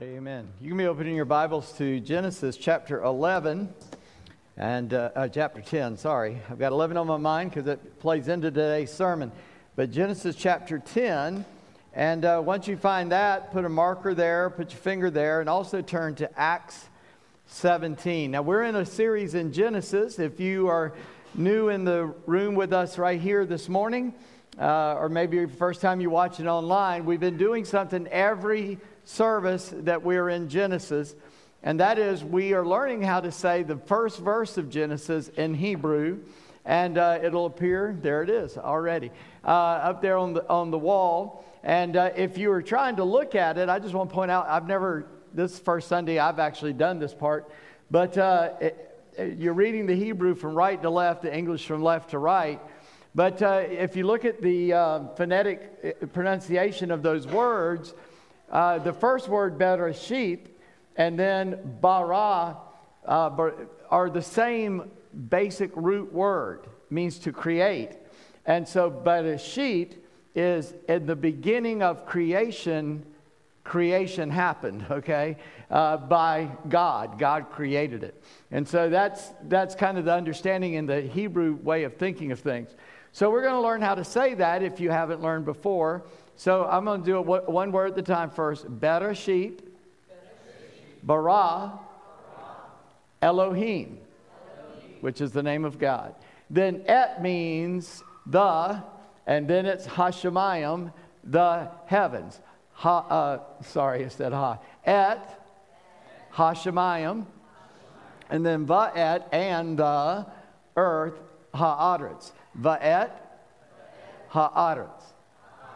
Amen. You can be opening your Bibles to Genesis chapter 11 and uh, uh, chapter 10. Sorry, I've got 11 on my mind because it plays into today's sermon. But Genesis chapter 10, and uh, once you find that, put a marker there, put your finger there, and also turn to Acts 17. Now, we're in a series in Genesis. If you are new in the room with us right here this morning, uh, or maybe the first time you watch it online, we've been doing something every service that we're in Genesis, and that is we are learning how to say the first verse of Genesis in Hebrew, and uh, it'll appear there it is already uh, up there on the on the wall. And uh, if you were trying to look at it, I just want to point out I've never this first Sunday I've actually done this part, but uh, it, you're reading the Hebrew from right to left, the English from left to right. But uh, if you look at the uh, phonetic pronunciation of those words, uh, the first word, bereshit, and then bara uh, are the same basic root word, means to create. And so bereshit is in the beginning of creation, creation happened, okay, uh, by God. God created it. And so that's, that's kind of the understanding in the Hebrew way of thinking of things. So we're going to learn how to say that if you haven't learned before. So I'm going to do it one word at a time first. Bereshit, bara, Elohim, which is the name of God. Then et means the, and then it's Hashemayim, the heavens. Ha, uh, sorry, I said ha. Et, Hashemayim, and then va'et, and the earth, ha'aretz. Va'et, ha'aretz.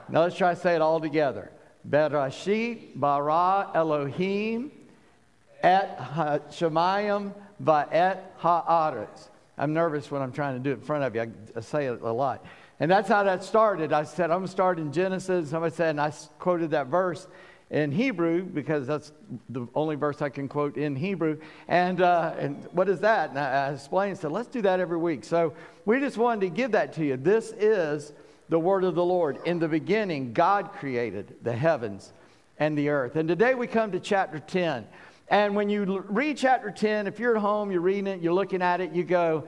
Now let's try to say it all together. Berashit bara Elohim et Shemayim va'et ha'aretz. I'm nervous when I'm trying to do it in front of you. I, say it a lot. And that's how that started. I said, I'm going to start in Genesis. Somebody said, and I quoted that verse in Hebrew because that's the only verse I can quote in Hebrew. And, uh, and what is that? And I, I explained, said, let's do that every week. So we just wanted to give that to you. This is the word of the Lord. In the beginning, God created the heavens and the earth. And today we come to chapter 10. And when you read chapter 10, if you're at home, you're reading it, you're looking at it, you go,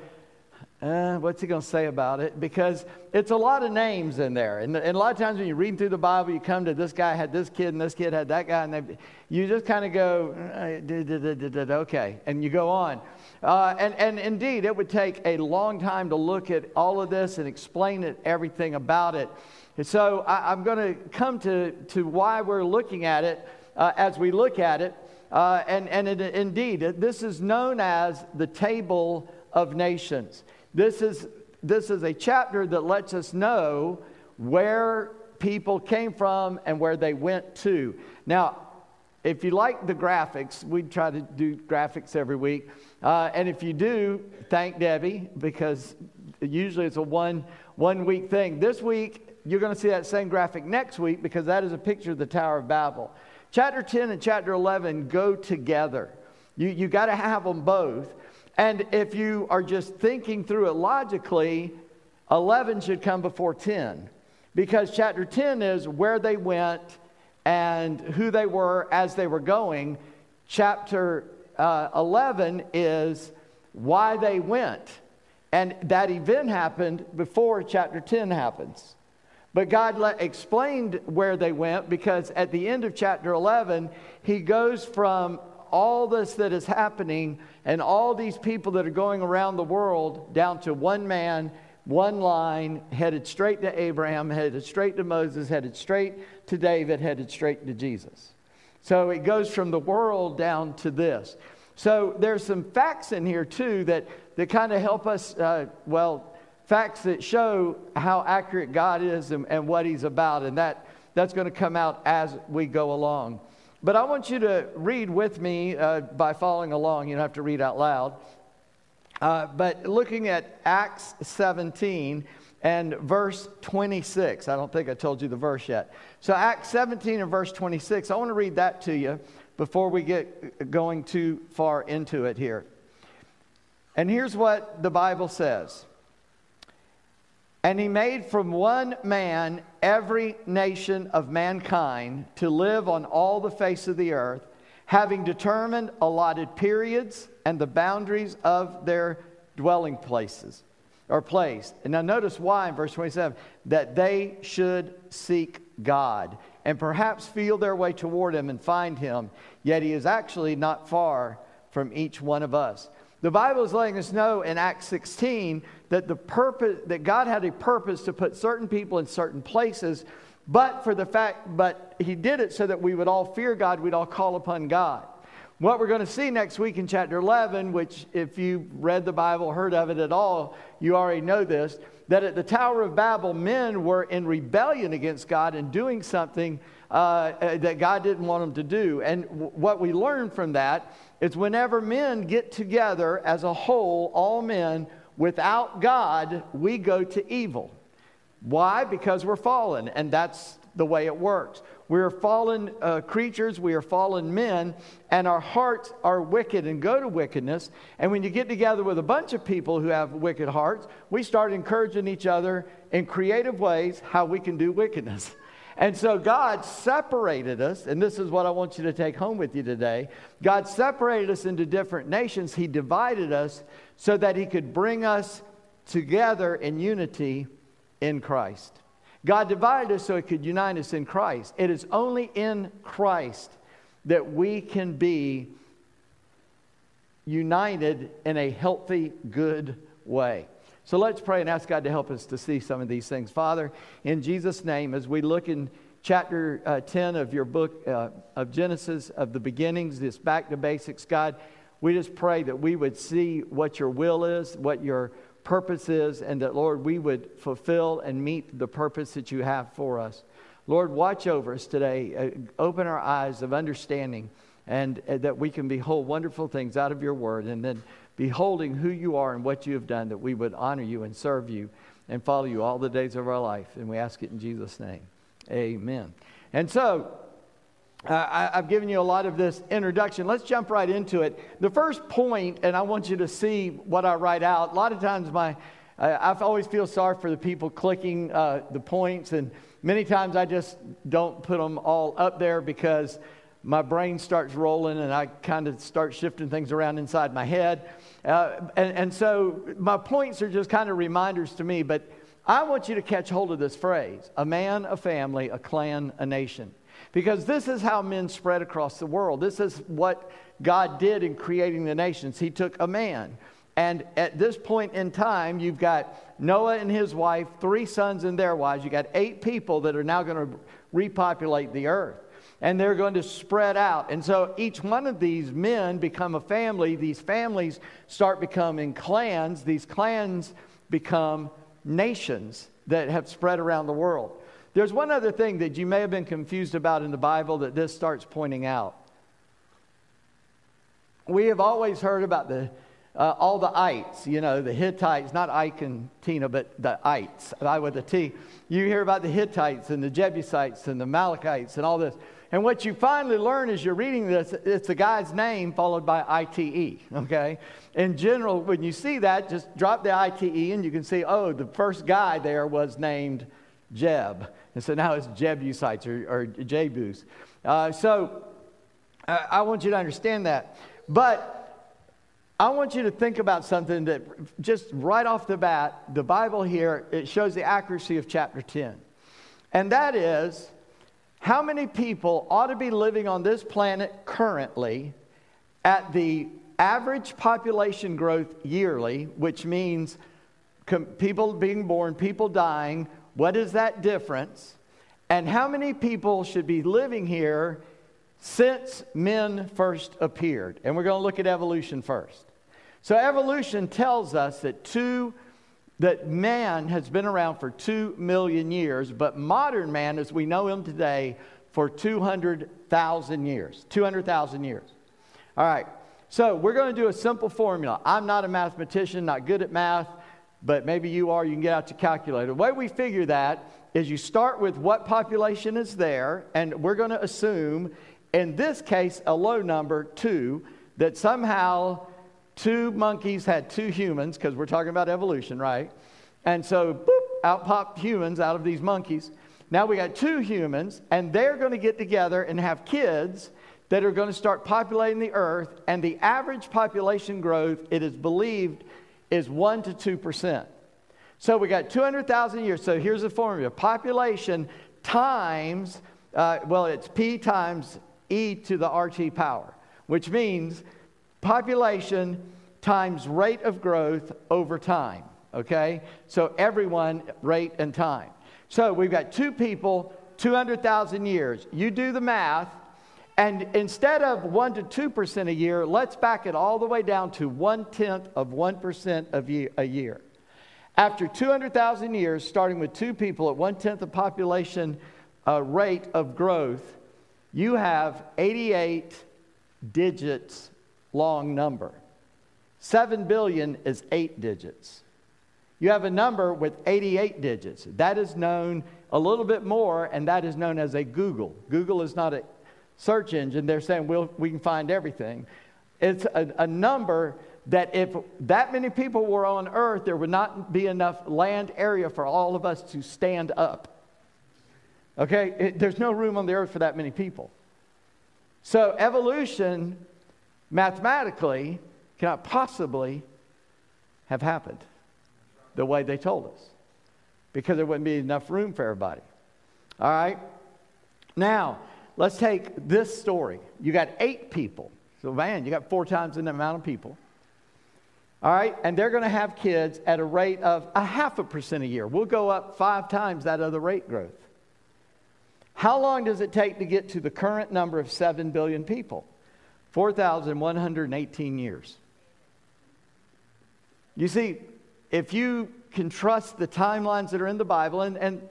uh, what's he going to say about it? Because it's a lot of names in there. And, and, a lot of times when you're reading through the Bible, you come to this guy had this kid and this kid had that guy, and they, you just kind of go, uh, okay, and you go on. Uh, and, and indeed, it would take a long time to look at all of this and explain it, everything about it. And so I, am going to come to, why we're looking at it uh, as we look at it. Uh, and and it, indeed, this is known as the Table of Nations. This is, this is a chapter that lets us know where people came from and where they went to. Now, if you like the graphics, we try to do graphics every week. Uh, and if you do, thank Debbie because usually it's a one, one week thing. This week, you're going to see that same graphic next week because that is a picture of the Tower of Babel. Chapter 10 and chapter 11 go together. You, you got to have them both. And if you are just thinking through it logically, 11 should come before 10 because chapter 10 is where they went and who they were as they were going. Chapter uh, 11 is why they went. And that event happened before chapter 10 happens. But God let, explained where they went because at the end of chapter 11, he goes from all this that is happening and all these people that are going around the world down to one man, one line, headed straight to Abraham, headed straight to Moses, headed straight to David, headed straight to Jesus. So it goes from the world down to this. So there's some facts in here too that, that kind of help us, uh, well, facts that show how accurate God is and, and what He's about. And that, that's going to come out as we go along. But I want you to read with me uh, by following along. You don't have to read out loud. Uh, but looking at Acts 17 and verse 26. I don't think I told you the verse yet. So, Acts 17 and verse 26, I want to read that to you before we get uh, going too far into it here. And here's what the Bible says and he made from one man every nation of mankind to live on all the face of the earth, having determined allotted periods and the boundaries of their dwelling places or place. And now notice why in verse 27 that they should seek God and perhaps feel their way toward him and find him, yet he is actually not far from each one of us. The Bible is letting us know in Acts 16 that the purpose that God had a purpose to put certain people in certain places, but for the fact but he did it so that we would all fear God, we'd all call upon God. What we're going to see next week in chapter 11, which if you read the Bible, heard of it at all, you already know this, that at the Tower of Babel, men were in rebellion against God and doing something uh, uh that God didn't want them to do. And w- what we learn from that is whenever men get together as a whole, all men, without God, we go to evil. Why? Because we're fallen, and that's the way it works. We are fallen uh, creatures, we are fallen men, and our hearts are wicked and go to wickedness. And when you get together with a bunch of people who have wicked hearts, we start encouraging each other in creative ways how we can do wickedness. And so God separated us, and this is what I want you to take home with you today. God separated us into different nations, He divided us so that He could bring us together in unity in Christ. God divided us so He could unite us in Christ. It is only in Christ that we can be united in a healthy, good way. So let's pray and ask God to help us to see some of these things. Father, in Jesus' name, as we look in chapter uh, 10 of your book uh, of Genesis, of the beginnings, this back to basics, God, we just pray that we would see what your will is, what your purpose is, and that, Lord, we would fulfill and meet the purpose that you have for us. Lord, watch over us today. Uh, open our eyes of understanding and uh, that we can behold wonderful things out of your word. And then beholding who you are and what you have done, that we would honor you and serve you and follow you all the days of our life. And we ask it in Jesus' name. Amen. And so, uh, I, have given you a lot of this introduction. Let's jump right into it. The first point, and I want you to see what I write out. A lot of times, my I, I always feel sorry for the people clicking uh, the points, and many times I just don't put them all up there because my brain starts rolling and I kind of start shifting things around inside my head. Uh, and, and so my points are just kind of reminders to me, but I want you to catch hold of this phrase a man, a family, a clan, a nation. Because this is how men spread across the world. This is what God did in creating the nations. He took a man. And at this point in time, you've got Noah and his wife, three sons and their wives. You've got eight people that are now going to repopulate the earth and they're going to spread out. And so each one of these men become a family. These families start becoming clans. These clans become nations that have spread around the world. There's one other thing that you may have been confused about in the Bible that this starts pointing out. We have always heard about the uh, all the ites, you know, the Hittites, not Ike and Tina, but the ites, I with a T. You hear about the Hittites and the Jebusites and the Amalekites and all this. And what you finally learn as you're reading this, it's a guy's name followed by ITE, okay? In general, when you see that, just drop the ITE and you can see, oh, the first guy there was named Jeb. And so now it's Jebusites or, or Jebus. Uh, so uh, I want you to understand that. But I want you to think about something that just right off the bat, the Bible here, it shows the accuracy of chapter 10. And that is how many people ought to be living on this planet currently at the average population growth yearly, which means com- people being born, people dying. What is that difference? And how many people should be living here since men first appeared? And we're going to look at evolution first. So, evolution tells us that two that man has been around for two million years, but modern man, as we know him today, for 200,000 years. 200,000 years. All right, so we're going to do a simple formula. I'm not a mathematician, not good at math, but maybe you are. You can get out your calculator. The way we figure that is you start with what population is there, and we're going to assume, in this case, a low number, two, that somehow two monkeys had two humans, because we're talking about evolution, right? And so, boop, out popped humans out of these monkeys. Now we got two humans, and they're going to get together and have kids that are going to start populating the earth, and the average population growth, it is believed, is 1 to 2%. So we got 200,000 years. So here's the formula population times, uh, well, it's P times E to the RT power, which means population times rate of growth over time. Okay? So everyone, rate and time. So we've got two people, 200,000 years. You do the math, and instead of 1 to 2% a year, let's back it all the way down to one tenth of 1% of a year. After 200,000 years, starting with two people at one tenth of population uh, rate of growth, you have 88 digits long number. 7 billion is eight digits. You have a number with 88 digits. That is known a little bit more, and that is known as a googol. Google is not a search engine. They're saying we'll, we can find everything. It's a, a number that if that many people were on earth, there would not be enough land area for all of us to stand up. Okay? It, there's no room on the earth for that many people. So, evolution, mathematically, cannot possibly have happened the way they told us because there wouldn't be enough room for everybody. All right? Now, let's take this story. You got eight people. So, man, you got four times the amount of people. All right? And they're going to have kids at a rate of a half a percent a year. We'll go up five times that other rate growth. How long does it take to get to the current number of 7 billion people? 4,118 years. You see, if you can trust the timelines that are in the Bible, and, and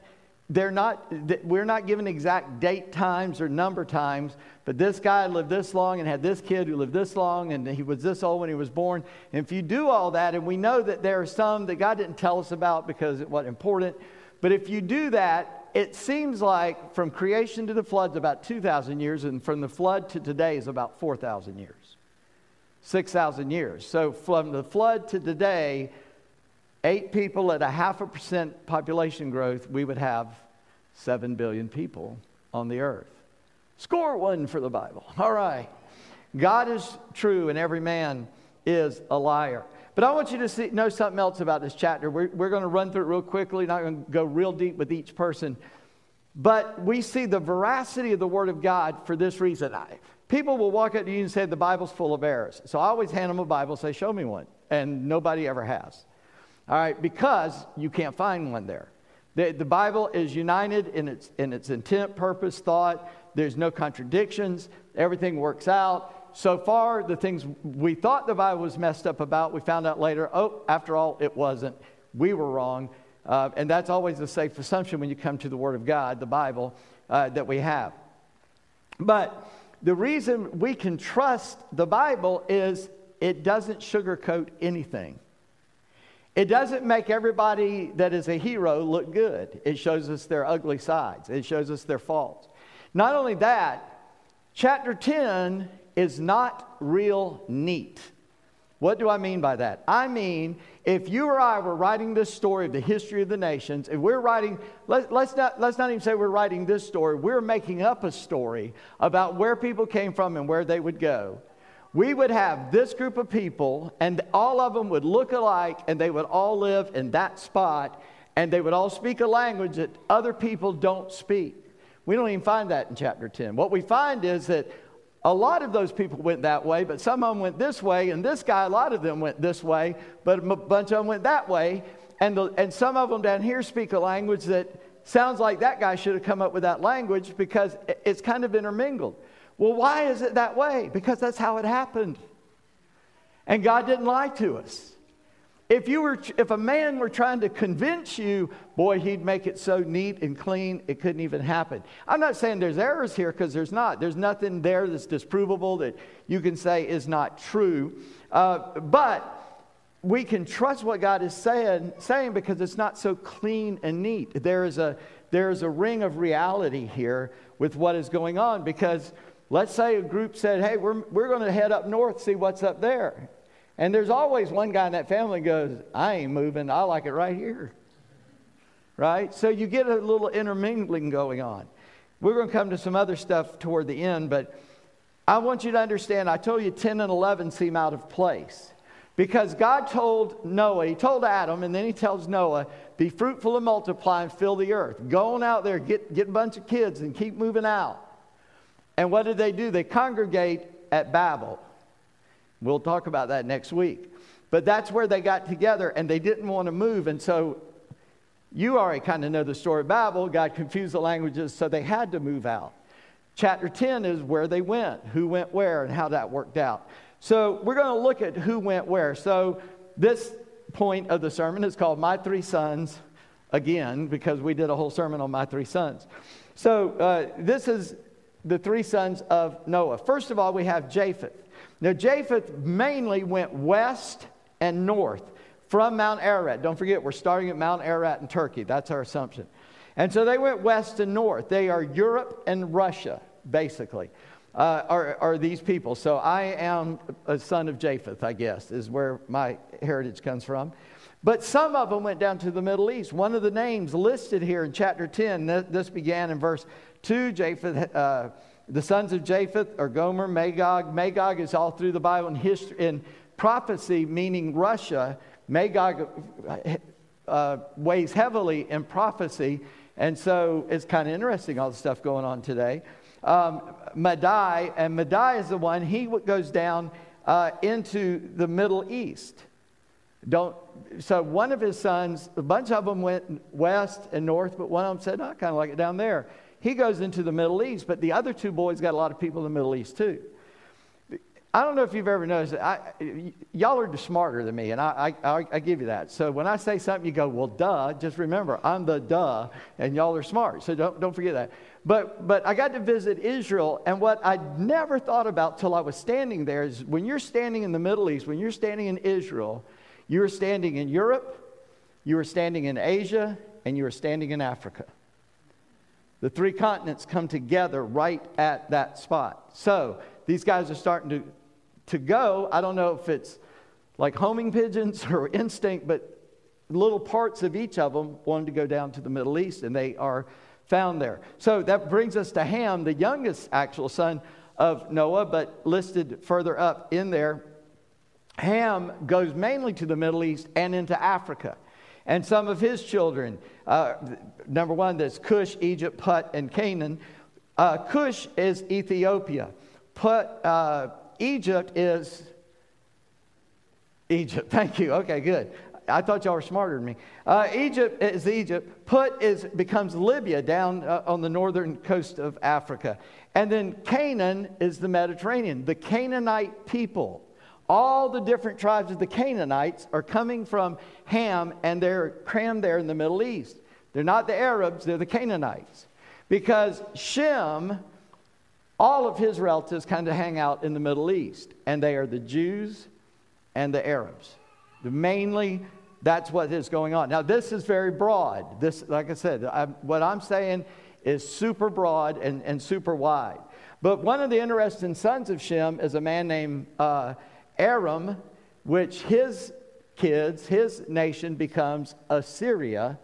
they're not, we're not given exact date times or number times, but this guy lived this long and had this kid who lived this long and he was this old when he was born. And if you do all that, and we know that there are some that God didn't tell us about because it wasn't important, but if you do that, it seems like from creation to the floods about 2,000 years, and from the flood to today is about 4,000 years, 6,000 years. So from the flood to today, eight people at a half a percent population growth, we would have 7 billion people on the earth. Score one for the Bible. All right. God is true and every man is a liar. But I want you to see, know something else about this chapter. We're, we're going to run through it real quickly, not going to go real deep with each person. But we see the veracity of the Word of God for this reason. I, people will walk up to you and say, The Bible's full of errors. So I always hand them a Bible say, Show me one. And nobody ever has. All right, because you can't find one there. The, the Bible is united in its, in its intent, purpose, thought. There's no contradictions. Everything works out. So far, the things we thought the Bible was messed up about, we found out later, oh, after all, it wasn't. We were wrong. Uh, and that's always a safe assumption when you come to the Word of God, the Bible, uh, that we have. But the reason we can trust the Bible is it doesn't sugarcoat anything. It doesn't make everybody that is a hero look good. It shows us their ugly sides, it shows us their faults. Not only that, chapter 10 is not real neat. What do I mean by that? I mean, if you or I were writing this story of the history of the nations, if we're writing, let, us not, let's not even say we're writing this story, we're making up a story about where people came from and where they would go we would have this group of people, and all of them would look alike, and they would all live in that spot, and they would all speak a language that other people don't speak. We don't even find that in chapter 10. What we find is that a lot of those people went that way, but some of them went this way, and this guy, a lot of them went this way, but a bunch of them went that way. And, the, and some of them down here speak a language that sounds like that guy should have come up with that language because it's kind of intermingled. Well, why is it that way? Because that's how it happened. And God didn't lie to us. If, you were, if a man were trying to convince you, boy, he'd make it so neat and clean, it couldn't even happen. I'm not saying there's errors here because there's not. There's nothing there that's disprovable that you can say is not true. Uh, but we can trust what God is saying, saying because it's not so clean and neat. There is, a, there is a ring of reality here with what is going on because Let's say a group said, hey, we're, we're going to head up north, see what's up there. And there's always one guy in that family goes, I ain't moving, I like it right here. Right? So you get a little intermingling going on. We're going to come to some other stuff toward the end, but I want you to understand, I told you 10 and 11 seem out of place. Because God told Noah, He told Adam, and then He tells Noah, be fruitful and multiply and fill the earth. Go on out there, get, get a bunch of kids and keep moving out. And what did they do? They congregate at Babel. We'll talk about that next week. But that's where they got together and they didn't want to move. And so you already kind of know the story of Babel. God confused the languages, so they had to move out. Chapter 10 is where they went, who went where, and how that worked out. So we're going to look at who went where. So this point of the sermon is called My Three Sons again, because we did a whole sermon on my three sons. So uh, this is the three sons of Noah. First of all, we have Japheth. Now, Japheth mainly went west and north from Mount Ararat. Don't forget, we're starting at Mount Ararat in Turkey. That's our assumption. And so they went west and north. They are Europe and Russia, basically, uh, are, are these people. So I am a son of Japheth, I guess, is where my heritage comes from. But some of them went down to the Middle East. One of the names listed here in chapter 10, this began in verse 2, Japheth. Uh, the sons of Japheth are Gomer, Magog. Magog is all through the Bible in history, in prophecy, meaning Russia. Magog uh, weighs heavily in prophecy, and so it's kind of interesting all the stuff going on today. Um, Madai, and Madai is the one, he goes down uh, into the Middle East. Don't, so one of his sons, a bunch of them went west and north, but one of them said, I kind of like it down there. He goes into the Middle East, but the other two boys got a lot of people in the Middle East too. I don't know if you've ever noticed, that I, y'all are smarter than me, and I, I, I, give you that. So when I say something, you go, well, duh. Just remember, I'm the duh, and y'all are smart. So don't, don't forget that. But, but I got to visit Israel, and what I never thought about till I was standing there is when you're standing in the Middle East, when you're standing in Israel, you are standing in Europe, you are standing in Asia, and you are standing in Africa. The three continents come together right at that spot. So these guys are starting to, to go. I don't know if it's like homing pigeons or instinct, but little parts of each of them wanted to go down to the Middle East, and they are found there. So that brings us to Ham, the youngest actual son of Noah, but listed further up in there. Ham goes mainly to the Middle East and into Africa. And some of his children, uh, number one, there's Cush, Egypt, Put, and Canaan. Uh, Cush is Ethiopia. Put, uh, Egypt is Egypt. Thank you. Okay, good. I thought y'all were smarter than me. Uh, Egypt is Egypt. Put is becomes Libya down uh, on the northern coast of Africa, and then Canaan is the Mediterranean. The Canaanite people, all the different tribes of the Canaanites are coming from Ham, and they're crammed there in the Middle East. They're not the Arabs; they're the Canaanites, because Shem, all of his relatives kind of hang out in the Middle East, and they are the Jews and the Arabs. Mainly that's what is going on. Now, this is very broad. This, like I said, I, what I'm saying is super broad and, and super wide. But one of the interesting sons of Shem is a man named uh, Aram, which his kids, his nation becomes Assyria,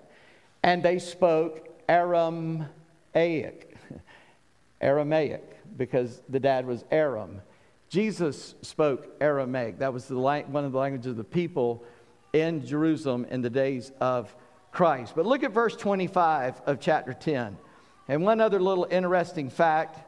and they spoke Aramaic. Aramaic, because the dad was Aram. Jesus spoke Aramaic. That was the, one of the languages of the people in Jerusalem in the days of Christ. But look at verse 25 of chapter 10. And one other little interesting fact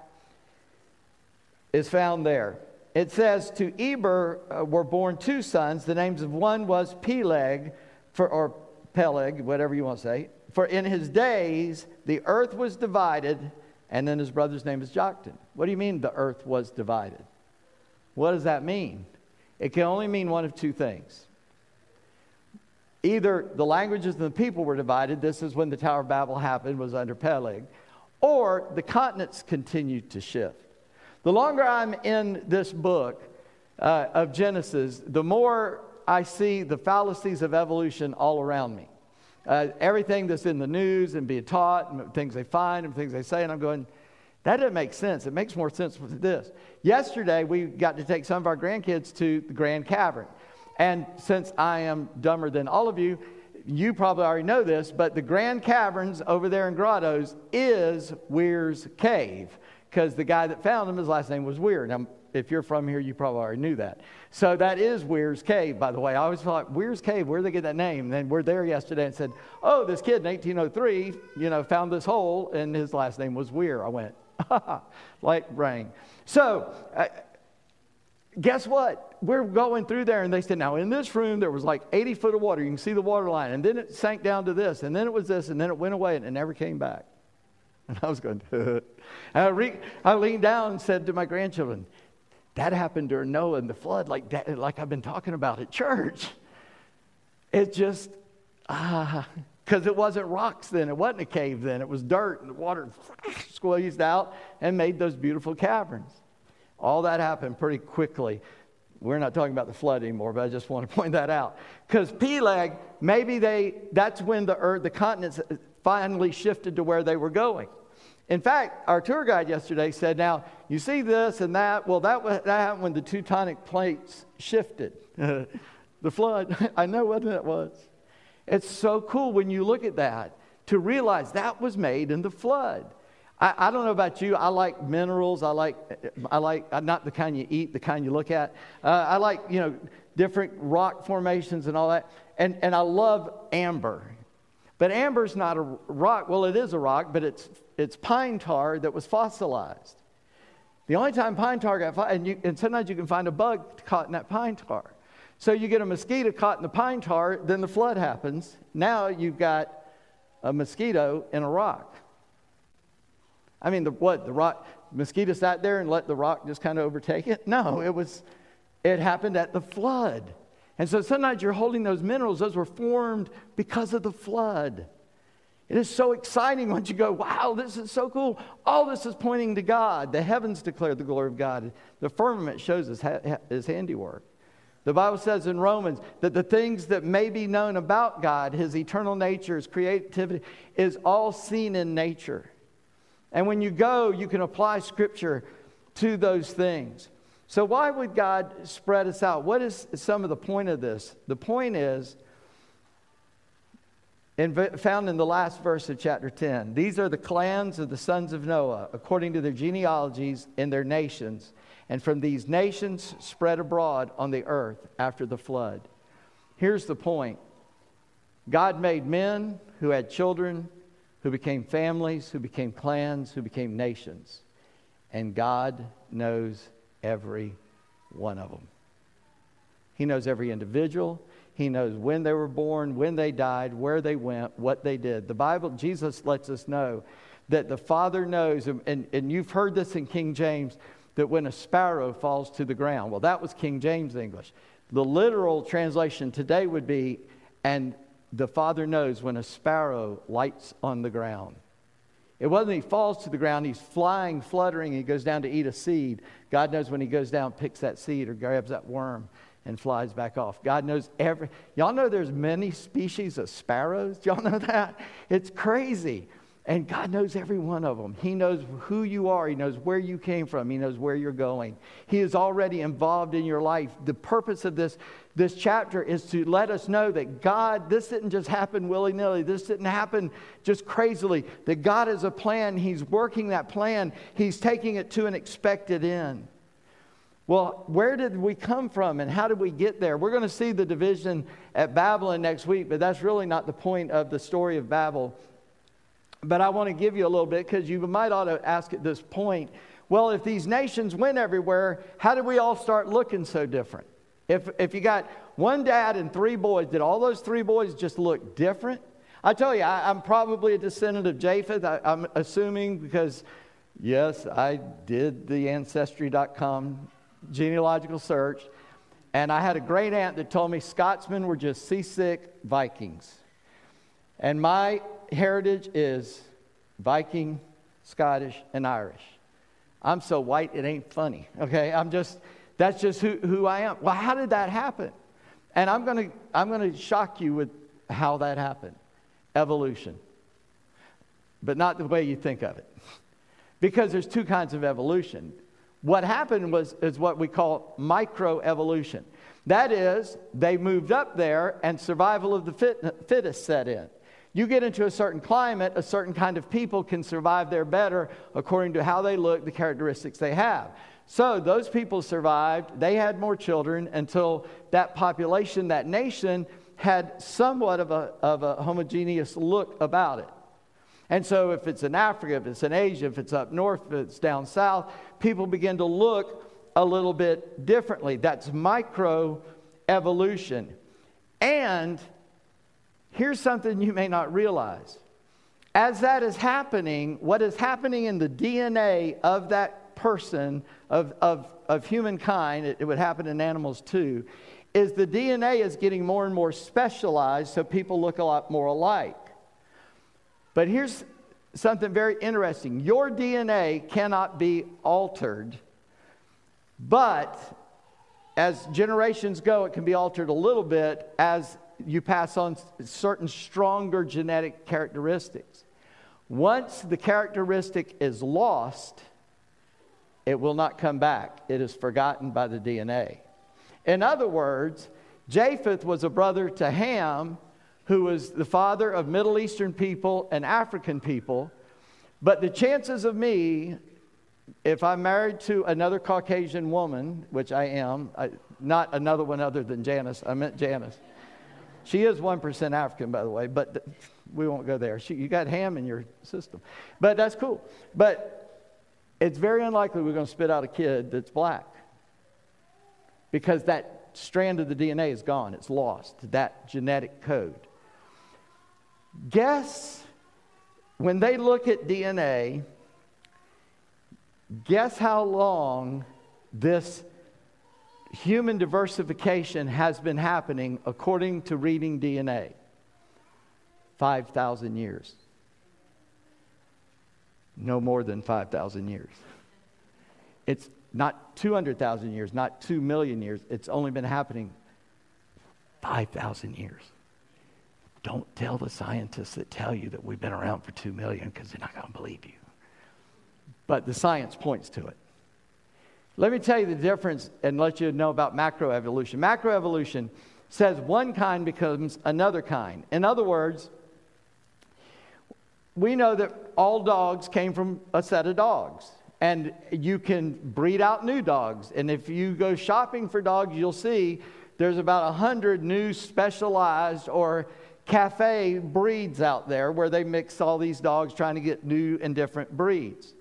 is found there. It says, To Eber uh, were born two sons. The names of one was Peleg, for, or Peleg, whatever you want to say. For in his days the earth was divided, and then his brother's name is Joktan. What do you mean the earth was divided? What does that mean? It can only mean one of two things either the languages and the people were divided, this is when the Tower of Babel happened, was under Peleg, or the continents continued to shift. The longer I'm in this book uh, of Genesis, the more I see the fallacies of evolution all around me. Uh, everything that's in the news and being taught, and things they find and things they say, and I'm going, that doesn't make sense. It makes more sense with this. Yesterday, we got to take some of our grandkids to the Grand Cavern. And since I am dumber than all of you, you probably already know this, but the Grand Caverns over there in Grottoes is Weyers Cave. Because the guy that found him, his last name was Weyer. Now, if you're from here, you probably already knew that. So that is Weyers Cave, by the way. I always thought, Weyers Cave, where did they get that name? And then we're there yesterday and said, oh, this kid in 1803, you know, found this hole, and his last name was Weyer. I went, like rain. So, uh, guess what? We're going through there, and they said, now in this room, there was like 80 foot of water. You can see the water line. And then it sank down to this, and then it was this, and then it went away, and it never came back. And I was going, I, re- I leaned down and said to my grandchildren, that happened during Noah and the flood, like, that, like I've been talking about at church. It just, ah, because it wasn't rocks then, it wasn't a cave then, it was dirt, and the water squeezed out and made those beautiful caverns. All that happened pretty quickly. We're not talking about the flood anymore, but I just want to point that out. Because Peleg, maybe they, that's when the earth, the continents finally shifted to where they were going. In fact, our tour guide yesterday said, now, you see this and that. Well, that, was, that happened when the Teutonic plates shifted. the flood, I know what that was. It's so cool when you look at that to realize that was made in the flood. I, I, don't know about you. I like minerals. I like, I like uh, not the kind you eat, the kind you look at. Uh, I like, you know, different rock formations and all that. And, and I love amber. But amber's not a rock. Well, it is a rock, but it's, it's pine tar that was fossilized. The only time pine tar got, and, you, and sometimes you can find a bug caught in that pine tar. So you get a mosquito caught in the pine tar, then the flood happens. Now you've got a mosquito in a rock. I mean, the, what? The rock, mosquito sat there and let the rock just kind of overtake it? No, it was, it happened at the flood. And so sometimes you're holding those minerals, those were formed because of the flood. It is so exciting once you go, wow, this is so cool. All this is pointing to God. The heavens declare the glory of God, the firmament shows his, his handiwork. The Bible says in Romans that the things that may be known about God, his eternal nature, his creativity, is all seen in nature. And when you go, you can apply scripture to those things. So, why would God spread us out? What is some of the point of this? The point is in, found in the last verse of chapter 10. These are the clans of the sons of Noah, according to their genealogies and their nations. And from these nations spread abroad on the earth after the flood. Here's the point God made men who had children who became families, who became clans, who became nations. And God knows every one of them. He knows every individual. He knows when they were born, when they died, where they went, what they did. The Bible, Jesus lets us know that the Father knows, and, and you've heard this in King James, that when a sparrow falls to the ground. Well, that was King James English. The literal translation today would be, and the Father knows when a sparrow lights on the ground. It wasn't he falls to the ground, he's flying, fluttering, he goes down to eat a seed. God knows when he goes down, picks that seed or grabs that worm and flies back off. God knows every y'all know there's many species of sparrows. Y'all know that? It's crazy. And God knows every one of them. He knows who you are. He knows where you came from. He knows where you're going. He is already involved in your life. The purpose of this, this chapter is to let us know that God, this didn't just happen willy nilly. This didn't happen just crazily. That God has a plan. He's working that plan. He's taking it to an expected end. Well, where did we come from and how did we get there? We're going to see the division at Babylon next week, but that's really not the point of the story of Babel. But I want to give you a little bit because you might ought to ask at this point well, if these nations went everywhere, how did we all start looking so different? If, if you got one dad and three boys, did all those three boys just look different? I tell you, I, am probably a descendant of Japheth. I, I'm assuming because, yes, I did the Ancestry.com genealogical search, and I had a great aunt that told me Scotsmen were just seasick Vikings. And my heritage is Viking, Scottish, and Irish. I'm so white, it ain't funny, okay? I'm just, that's just who, who I am. Well, how did that happen? And I'm to I'm to shock you with how that happened evolution, but not the way you think of it. Because there's two kinds of evolution. What happened was is what we call microevolution. That is, they moved up there and survival of the fit, fittest set in. You get into a certain climate, a certain kind of people can survive there better according to how they look, the characteristics they have. So those people survived. They had more children until that population, that nation, had somewhat of a, of a homogeneous look about it. And so, if it's in Africa, if it's in Asia, if it's up north, if it's down south, people begin to look a little bit differently. That's micro evolution. And here's something you may not realize. As that is happening, what is happening in the DNA of that person, of, of, of humankind, it, it would happen in animals too, is the DNA is getting more and more specialized so people look a lot more alike. But here's something very interesting your DNA cannot be altered, but as generations go, it can be altered a little bit as you pass on certain stronger genetic characteristics. Once the characteristic is lost, it will not come back. It is forgotten by the DNA. In other words, Japheth was a brother to Ham, who was the father of Middle Eastern people and African people. But the chances of me, if I'm married to another Caucasian woman, which I am, I, not another one other than Janice, I meant Janice. She is 1% African, by the way, but we won't go there. She, you got ham in your system. But that's cool. But it's very unlikely we're going to spit out a kid that's black because that strand of the DNA is gone, it's lost, that genetic code. Guess when they look at DNA, guess how long this human diversification has been happening according to reading DNA? 5,000 years. No more than 5,000 years. It's not 200,000 years, not 2 million years. It's only been happening 5,000 years. Don't tell the scientists that tell you that we've been around for 2 million because they're not going to believe you. But the science points to it. Let me tell you the difference and let you know about macroevolution. Macroevolution says one kind becomes another kind. In other words, we know that all dogs came from a set of dogs. And you can breed out new dogs. And if you go shopping for dogs, you'll see there's about 100 new specialized or cafe breeds out there where they mix all these dogs trying to get new and different breeds.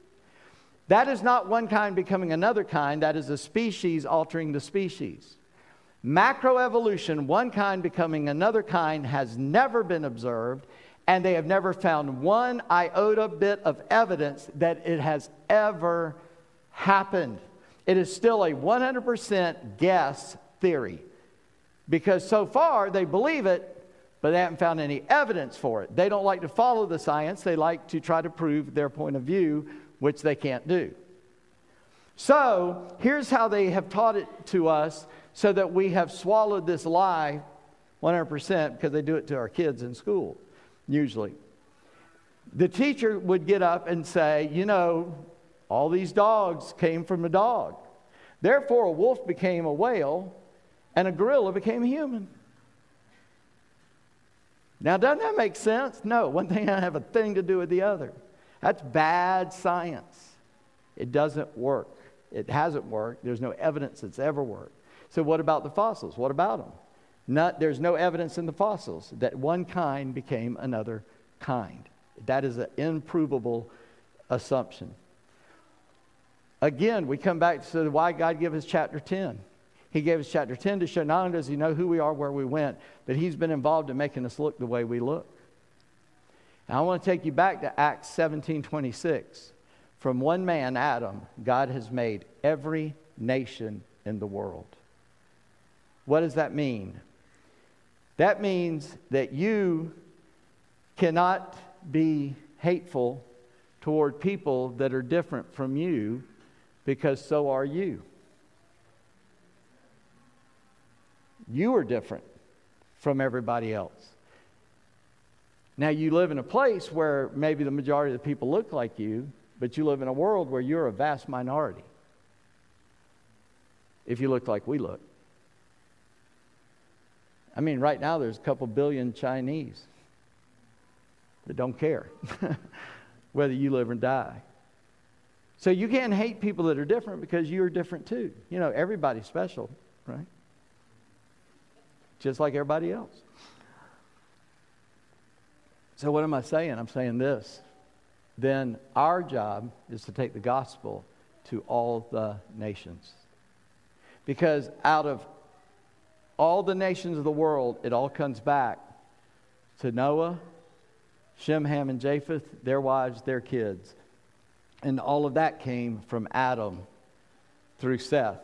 That is not one kind becoming another kind, that is a species altering the species. Macroevolution, one kind becoming another kind, has never been observed, and they have never found one iota bit of evidence that it has ever happened. It is still a 100% guess theory because so far they believe it, but they haven't found any evidence for it. They don't like to follow the science, they like to try to prove their point of view, which they can't do. So, here's how they have taught it to us so that we have swallowed this lie 100% because they do it to our kids in school, usually. The teacher would get up and say, You know, all these dogs came from a dog. Therefore, a wolf became a whale and a gorilla became a human. Now, doesn't that make sense? No, one thing doesn't have a thing to do with the other. That's bad science. It doesn't work. It hasn't worked. There's no evidence it's ever worked. So, what about the fossils? What about them? Not, there's no evidence in the fossils that one kind became another kind. That is an improvable assumption. Again, we come back to why God gave us chapter 10. He gave us chapter 10 to show not only does he know who we are, where we went, but he's been involved in making us look the way we look. And I want to take you back to Acts 17 26. From one man, Adam, God has made every nation in the world. What does that mean? That means that you cannot be hateful toward people that are different from you because so are you. You are different from everybody else. Now, you live in a place where maybe the majority of the people look like you, but you live in a world where you're a vast minority. If you look like we look. I mean, right now there's a couple billion Chinese. that don't care whether you live or die. So you can't hate people that are different because you're different too. You know, everybody's special, right? Just like everybody else. So, what am I saying? I'm saying this. Then our job is to take the gospel to all the nations. Because out of all the nations of the world, it all comes back to Noah, Shem, Ham, and Japheth, their wives, their kids. And all of that came from Adam through Seth.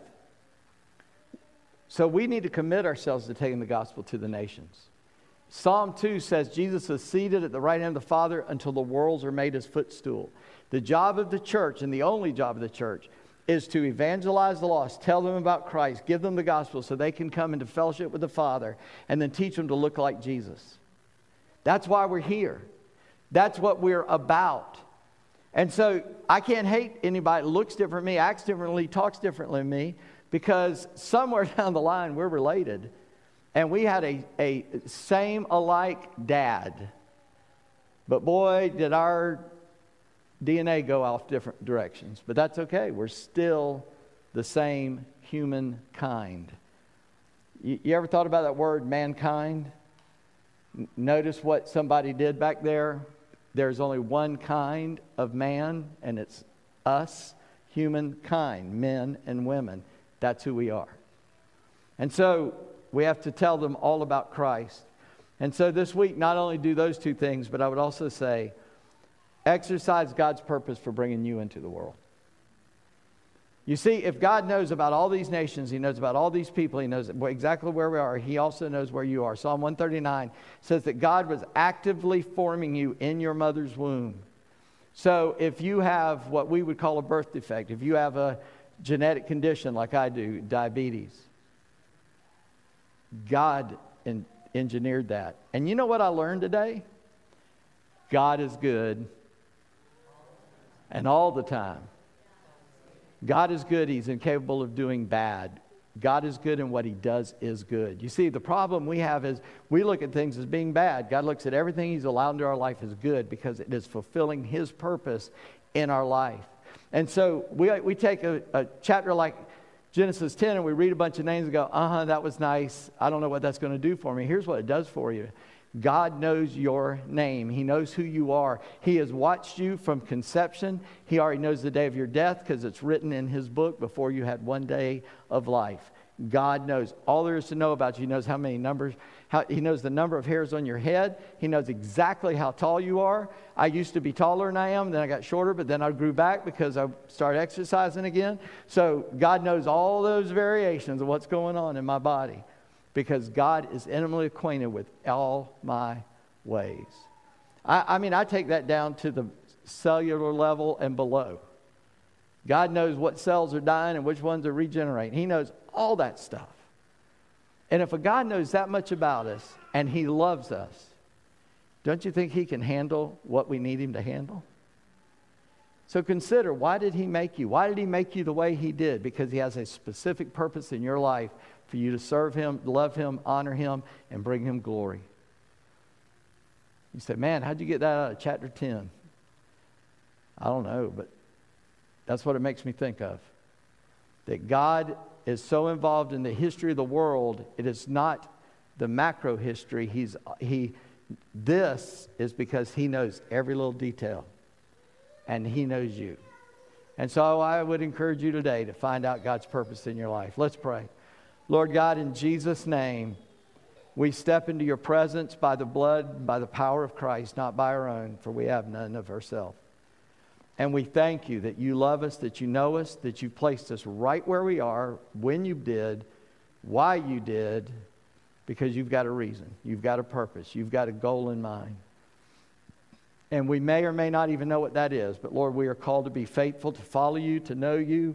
So we need to commit ourselves to taking the gospel to the nations. Psalm 2 says Jesus is seated at the right hand of the Father until the worlds are made his footstool. The job of the church, and the only job of the church, is to evangelize the lost, tell them about Christ, give them the gospel so they can come into fellowship with the Father, and then teach them to look like Jesus. That's why we're here. That's what we're about. And so I can't hate anybody that looks different than me, acts differently, talks differently than me, because somewhere down the line we're related. And we had a, a same alike dad. But boy, did our DNA go off different directions. But that's okay. We're still the same human kind. You, you ever thought about that word, mankind? N- notice what somebody did back there? There's only one kind of man, and it's us, humankind, men and women. That's who we are. And so we have to tell them all about Christ. And so this week, not only do those two things, but I would also say, exercise God's purpose for bringing you into the world. You see, if God knows about all these nations, He knows about all these people, He knows exactly where we are, He also knows where you are. Psalm 139 says that God was actively forming you in your mother's womb. So if you have what we would call a birth defect, if you have a genetic condition like I do, diabetes, God in, engineered that. And you know what I learned today? God is good and all the time. God is good, He's incapable of doing bad. God is good, and what He does is good. You see, the problem we have is we look at things as being bad. God looks at everything He's allowed into our life as good because it is fulfilling His purpose in our life. And so we, we take a, a chapter like Genesis 10 and we read a bunch of names and go, uh huh, that was nice. I don't know what that's going to do for me. Here's what it does for you God knows your name. He knows who you are. He has watched you from conception. He already knows the day of your death because it's written in His book before you had one day of life. God knows all there is to know about you. He knows how many numbers, how, He knows the number of hairs on your head. He knows exactly how tall you are. I used to be taller than I am, then I got shorter, but then I grew back because I started exercising again. So God knows all those variations of what's going on in my body because God is intimately acquainted with all my ways. I, I, mean, I take that down to the cellular level and below. God knows what cells are dying and which ones are regenerating. He knows all that stuff. And if a God knows that much about us and He loves us, don't you think He can handle what we need Him to handle? So consider why did He make you? Why did He make you the way He did? Because He has a specific purpose in your life for you to serve Him, love Him, honor Him, and bring Him glory. You say, man, how'd you get that out of chapter 10? I don't know, but that's what it makes me think of. That God is so involved in the history of the world, it is not the macro history. He's, he, this is because He knows every little detail, and He knows you. And so I would encourage you today to find out God's purpose in your life. Let's pray. Lord God, in Jesus' name, we step into your presence by the blood, by the power of Christ, not by our own, for we have none of ourselves. And we thank you that you love us, that you know us, that you placed us right where we are, when you did, why you did, because you've got a reason, you've got a purpose, you've got a goal in mind. And we may or may not even know what that is, but Lord, we are called to be faithful, to follow you, to know you,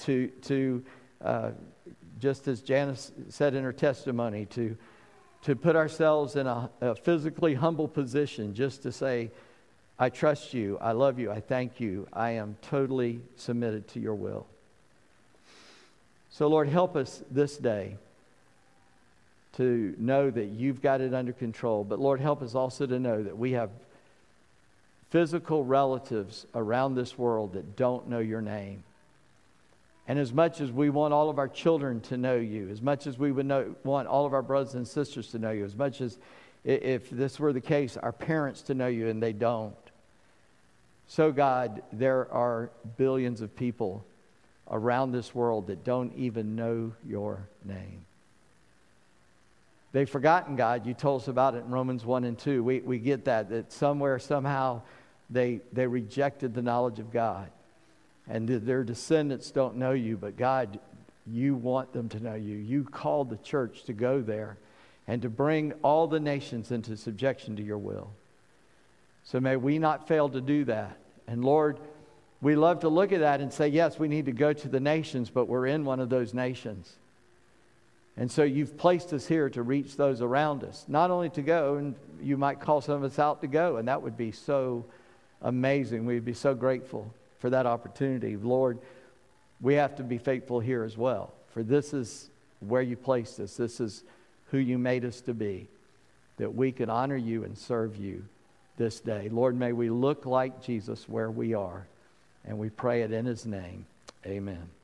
to, to uh, just as Janice said in her testimony, to, to put ourselves in a, a physically humble position just to say, I trust you, I love you, I thank you, I am totally submitted to your will. So, Lord, help us this day to know that you've got it under control. But Lord, help us also to know that we have physical relatives around this world that don't know your name. And as much as we want all of our children to know you, as much as we would know, want all of our brothers and sisters to know you, as much as if this were the case, our parents to know you and they don't. So, God, there are billions of people around this world that don't even know your name. They've forgotten God. You told us about it in Romans 1 and 2. We, we get that, that somewhere, somehow, they, they rejected the knowledge of God. And their descendants don't know you, but God, you want them to know you. You called the church to go there and to bring all the nations into subjection to your will. So may we not fail to do that. And Lord, we love to look at that and say, yes, we need to go to the nations, but we're in one of those nations. And so you've placed us here to reach those around us, not only to go, and you might call some of us out to go, and that would be so amazing. We'd be so grateful for that opportunity. Lord, we have to be faithful here as well, for this is where you placed us. This is who you made us to be, that we can honor you and serve you this day. Lord, may we look like Jesus where we are, and we pray it in his name. Amen.